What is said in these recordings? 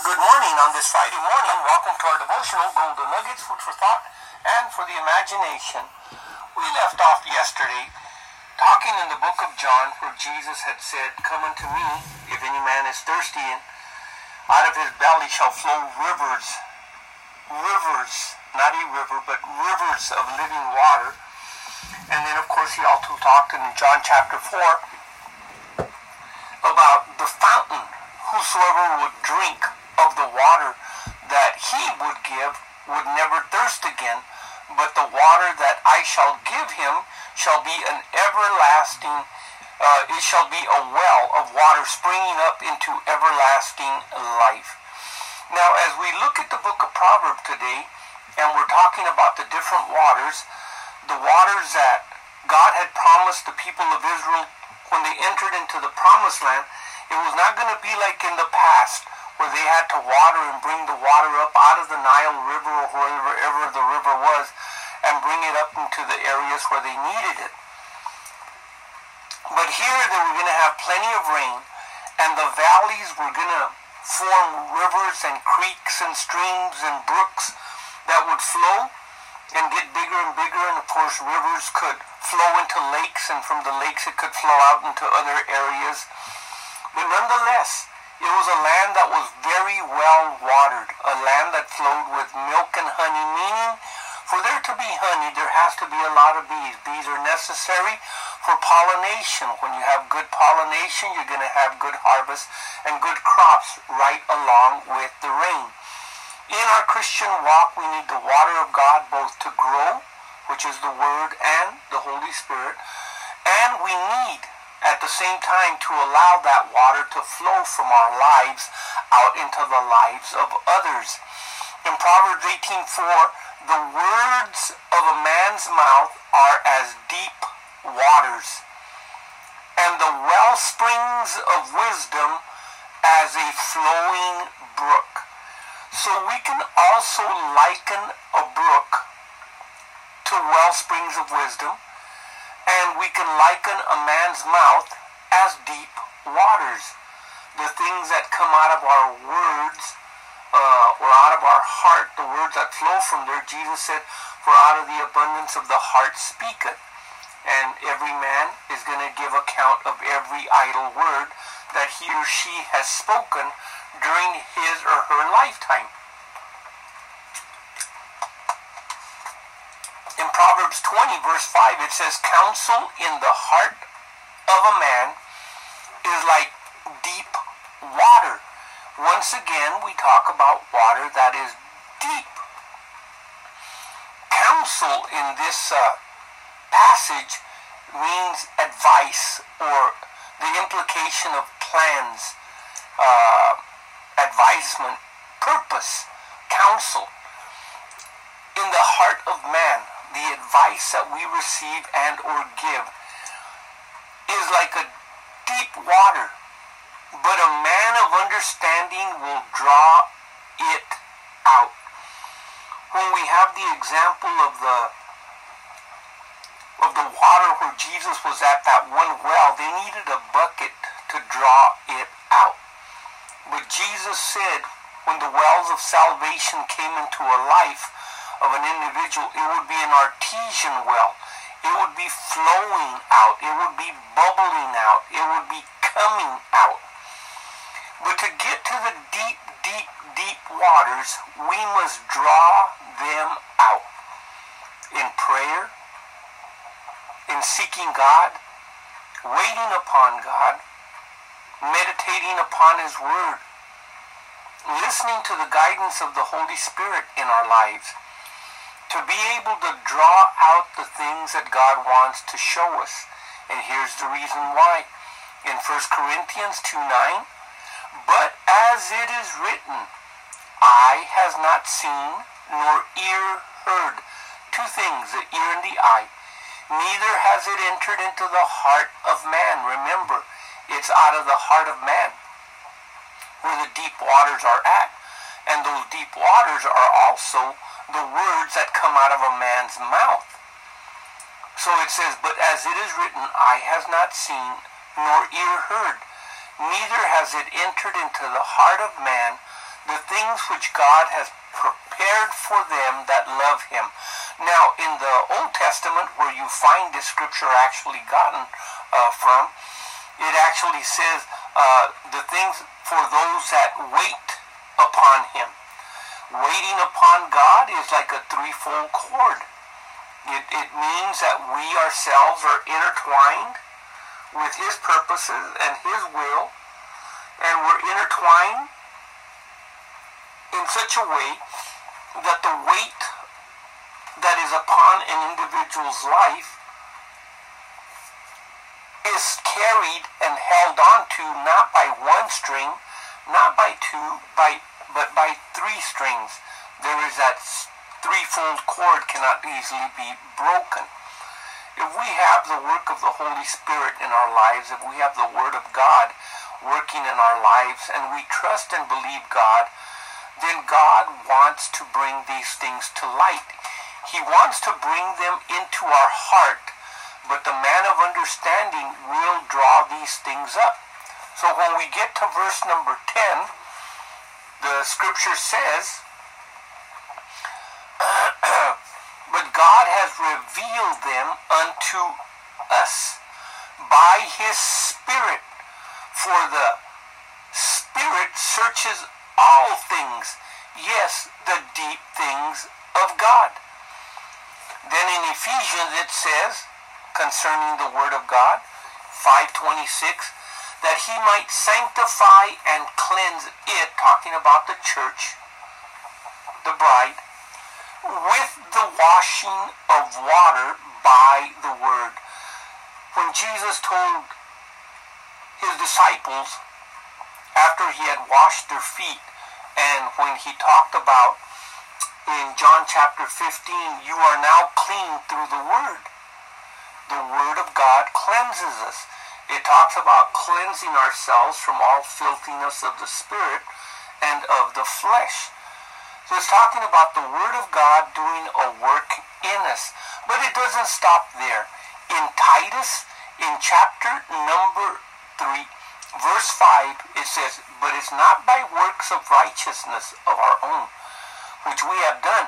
Good morning on this Friday morning. Welcome to our devotional Golden Nuggets, food for thought and for the imagination. We left off yesterday talking in the book of John where Jesus had said, Come unto me, if any man is thirsty, and out of his belly shall flow rivers, rivers, not a river, but rivers of living water. And then, of course, he also talked in John chapter 4 about the fountain. Whosoever would drink of the water that he would give would never thirst again, but the water that I shall give him shall be an everlasting, uh, it shall be a well of water springing up into everlasting life. Now, as we look at the book of Proverbs today, and we're talking about the different waters, the waters that God had promised the people of Israel when they entered into the promised land, it was not going to be like in the past where they had to water and bring the water up out of the Nile River or wherever the river was and bring it up into the areas where they needed it. But here they were going to have plenty of rain and the valleys were going to form rivers and creeks and streams and brooks that would flow and get bigger and bigger and of course rivers could flow into lakes and from the lakes it could flow out into other areas but nonetheless, it was a land that was very well watered, a land that flowed with milk and honey, meaning for there to be honey, there has to be a lot of bees. Bees are necessary for pollination. When you have good pollination, you're going to have good harvest and good crops right along with the rain. In our Christian walk, we need the water of God both to grow, which is the Word and the Holy Spirit, and we need at the same time to allow that water to flow from our lives out into the lives of others. In Proverbs 18:4, the words of a man's mouth are as deep waters, and the well springs of wisdom as a flowing brook. So we can also liken a brook to well springs of wisdom and we can liken a man's mouth as deep waters. The things that come out of our words uh, or out of our heart, the words that flow from there, Jesus said, for out of the abundance of the heart speaketh. And every man is going to give account of every idle word that he or she has spoken during his or her lifetime. in Proverbs 20, verse 5, it says, Counsel in the heart of a man is like deep water. Once again, we talk about water that is deep. Counsel in this uh, passage means advice or the implication of plans, uh, advisement, purpose, counsel. In the heart of man, the advice that we receive and or give is like a deep water, but a man of understanding will draw it out. When we have the example of the of the water where Jesus was at that one well, they needed a bucket to draw it out. But Jesus said when the wells of salvation came into a life, of an individual, it would be an artesian well. It would be flowing out. It would be bubbling out. It would be coming out. But to get to the deep, deep, deep waters, we must draw them out in prayer, in seeking God, waiting upon God, meditating upon His Word, listening to the guidance of the Holy Spirit in our lives to be able to draw out the things that God wants to show us. And here's the reason why. In 1 Corinthians 2 9, but as it is written, eye has not seen, nor ear heard. Two things, the ear and the eye. Neither has it entered into the heart of man. Remember, it's out of the heart of man where the deep waters are at. And those deep waters are also the words that come out of a man's mouth. So it says, But as it is written, eye has not seen, nor ear heard, neither has it entered into the heart of man the things which God has prepared for them that love him. Now, in the Old Testament, where you find this scripture actually gotten uh, from, it actually says uh, the things for those that wait upon him. Waiting upon God is like a threefold cord. It, it means that we ourselves are intertwined with his purposes and his will, and we're intertwined in such a way that the weight that is upon an individual's life is carried and held onto not by one string, not by two, by but by three strings. There is that threefold cord cannot easily be broken. If we have the work of the Holy Spirit in our lives, if we have the Word of God working in our lives, and we trust and believe God, then God wants to bring these things to light. He wants to bring them into our heart, but the man of understanding will draw these things up. So when we get to verse number 10, the scripture says, But God has revealed them unto us by his Spirit, for the Spirit searches all things, yes, the deep things of God. Then in Ephesians it says, concerning the Word of God, 526, that he might sanctify and cleanse it, talking about the church, the bride, with the washing of water by the Word. When Jesus told his disciples, after he had washed their feet, and when he talked about in John chapter 15, you are now clean through the Word. The Word of God cleanses us. It talks about cleansing ourselves from all filthiness of the Spirit and of the flesh. So it's talking about the Word of God doing a work in us. But it doesn't stop there. In Titus, in chapter number 3, verse 5, it says, But it's not by works of righteousness of our own, which we have done,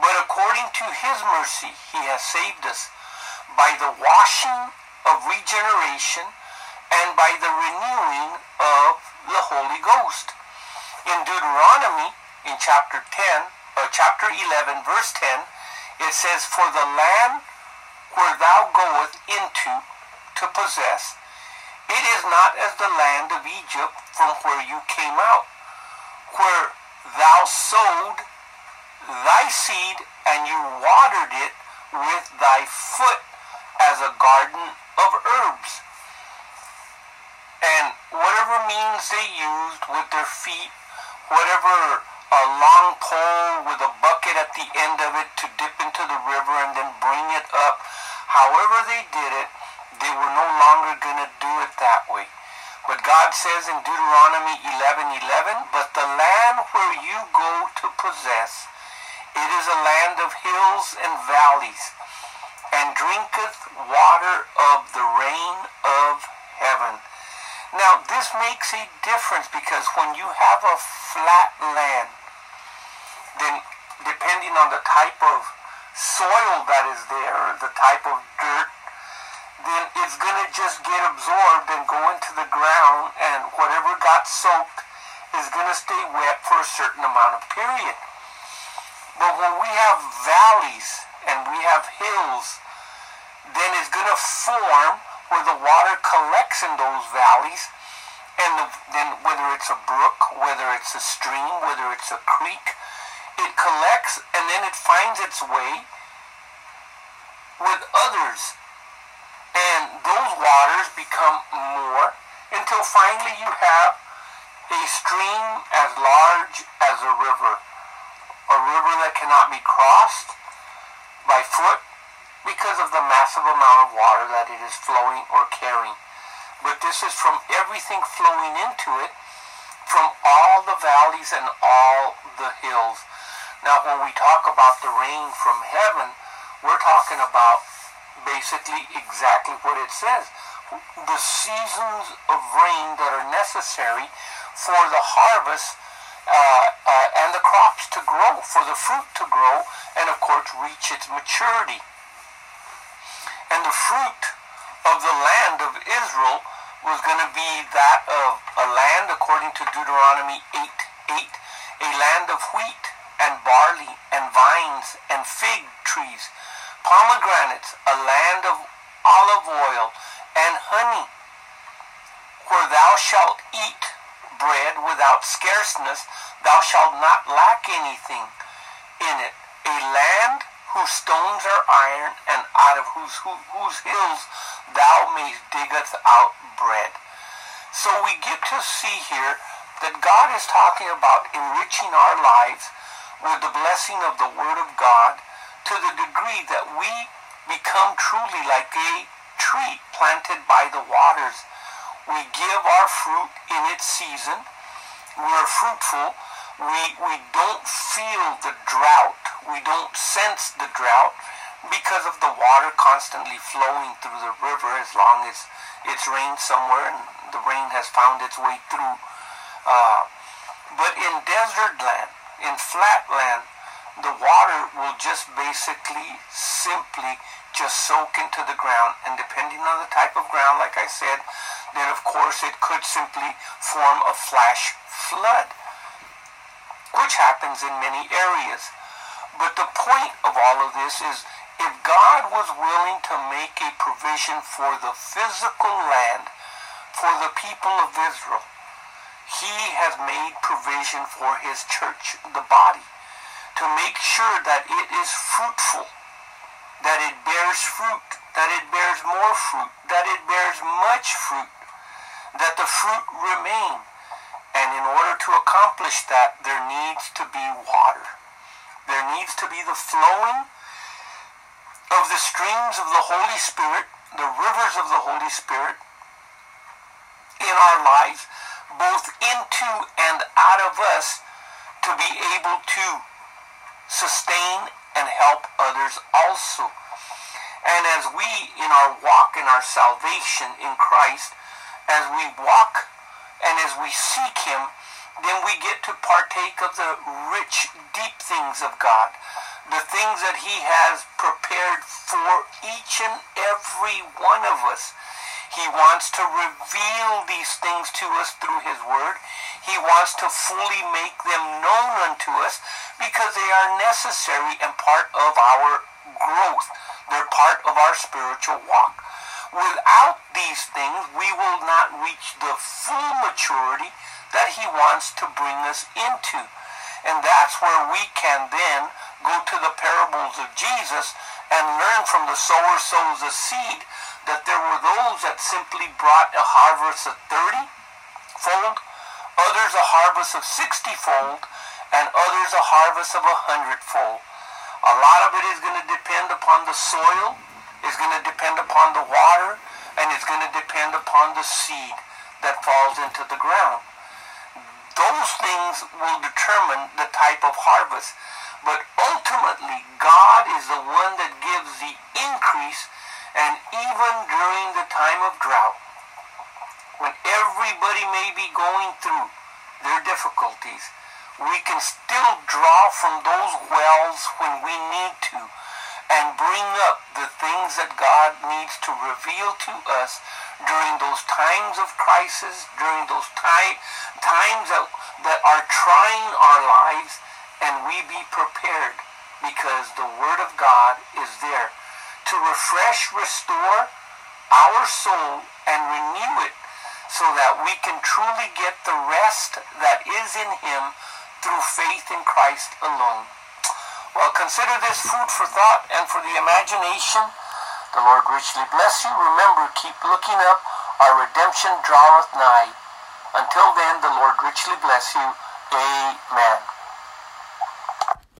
but according to his mercy he has saved us by the washing of regeneration and by the renewing of the Holy Ghost. In Deuteronomy, in chapter 10, or chapter 11, verse 10, it says, For the land where thou goest into to possess, it is not as the land of Egypt from where you came out, where thou sowed thy seed and you watered it with thy foot as a garden of herbs. And whatever means they used with their feet, whatever a long pole with a bucket at the end of it to dip into the river and then bring it up, however they did it, they were no longer going to do it that way. But God says in Deuteronomy 11:11, 11, "But the land where you go to possess, it is a land of hills and valleys, and drinketh water of the rain of heaven. Now, this makes a difference because when you have a flat land, then depending on the type of soil that is there, the type of dirt, then it's going to just get absorbed and go into the ground, and whatever got soaked is going to stay wet for a certain amount of period. But when we have valleys and we have hills then it's going to form where the water collects in those valleys. And the, then whether it's a brook, whether it's a stream, whether it's a creek, it collects and then it finds its way with others. And those waters become more until finally you have a stream as large as a river. A river that cannot be crossed by foot because of the massive amount of water that it is flowing or carrying. But this is from everything flowing into it, from all the valleys and all the hills. Now, when we talk about the rain from heaven, we're talking about basically exactly what it says. The seasons of rain that are necessary for the harvest uh, uh, and the crops to grow, for the fruit to grow, and of course reach its maturity. And the fruit of the land of Israel was going to be that of a land, according to Deuteronomy 8 8, a land of wheat and barley and vines and fig trees, pomegranates, a land of olive oil and honey, where thou shalt eat bread without scarceness, thou shalt not lack anything in it. A land whose stones are iron, and out of whose, whose hills thou mayst diggeth out bread. So we get to see here that God is talking about enriching our lives with the blessing of the Word of God to the degree that we become truly like a tree planted by the waters. We give our fruit in its season. We're fruitful. We, we don't feel the drought. We don't sense the drought because of the water constantly flowing through the river as long as it's rained somewhere and the rain has found its way through. Uh, but in desert land, in flat land, the water will just basically, simply just soak into the ground. And depending on the type of ground, like I said, then of course it could simply form a flash flood, which happens in many areas. But the point of all of this is if God was willing to make a provision for the physical land for the people of Israel, he has made provision for his church, the body to make sure that it is fruitful, that it bears fruit, that it bears more fruit, that it bears much fruit, that the fruit remain. And in order to accomplish that, there needs to be water. There needs to be the flowing of the streams of the Holy Spirit, the rivers of the Holy Spirit in our lives, both into and out of us, to be able to sustain, and help others also. And as we, in our walk in our salvation in Christ, as we walk and as we seek Him, then we get to partake of the rich, deep things of God, the things that He has prepared for each and every one of us. He wants to reveal these things to us through His Word. He wants to fully make them known unto us because they are necessary and part of our growth. They're part of our spiritual walk. Without these things, we will not reach the full maturity that He wants to bring us into. And that's where we can then go to the parables of Jesus and learn from the sower sows a seed that there were those that simply brought a harvest of 30 fold, others a harvest of 60 fold, and others a harvest of a hundredfold. A lot of it is going to depend upon the soil, is going to depend upon the water, and it's going to depend upon the seed that falls into the ground. Those things will determine the type of harvest. But ultimately, God is the one that gives the increase and even during the time of drought, when everybody may be going through their difficulties, we can still draw from those wells when we need to and bring up the things that God needs to reveal to us during those times of crisis, during those time, times that, that are trying our lives, and we be prepared because the Word of God is there to refresh, restore our soul, and renew it so that we can truly get the rest that is in Him through faith in Christ alone. Well, consider this food for thought and for the imagination. The Lord richly bless you. Remember, keep looking up. Our redemption draweth nigh. Until then, the Lord richly bless you. Amen.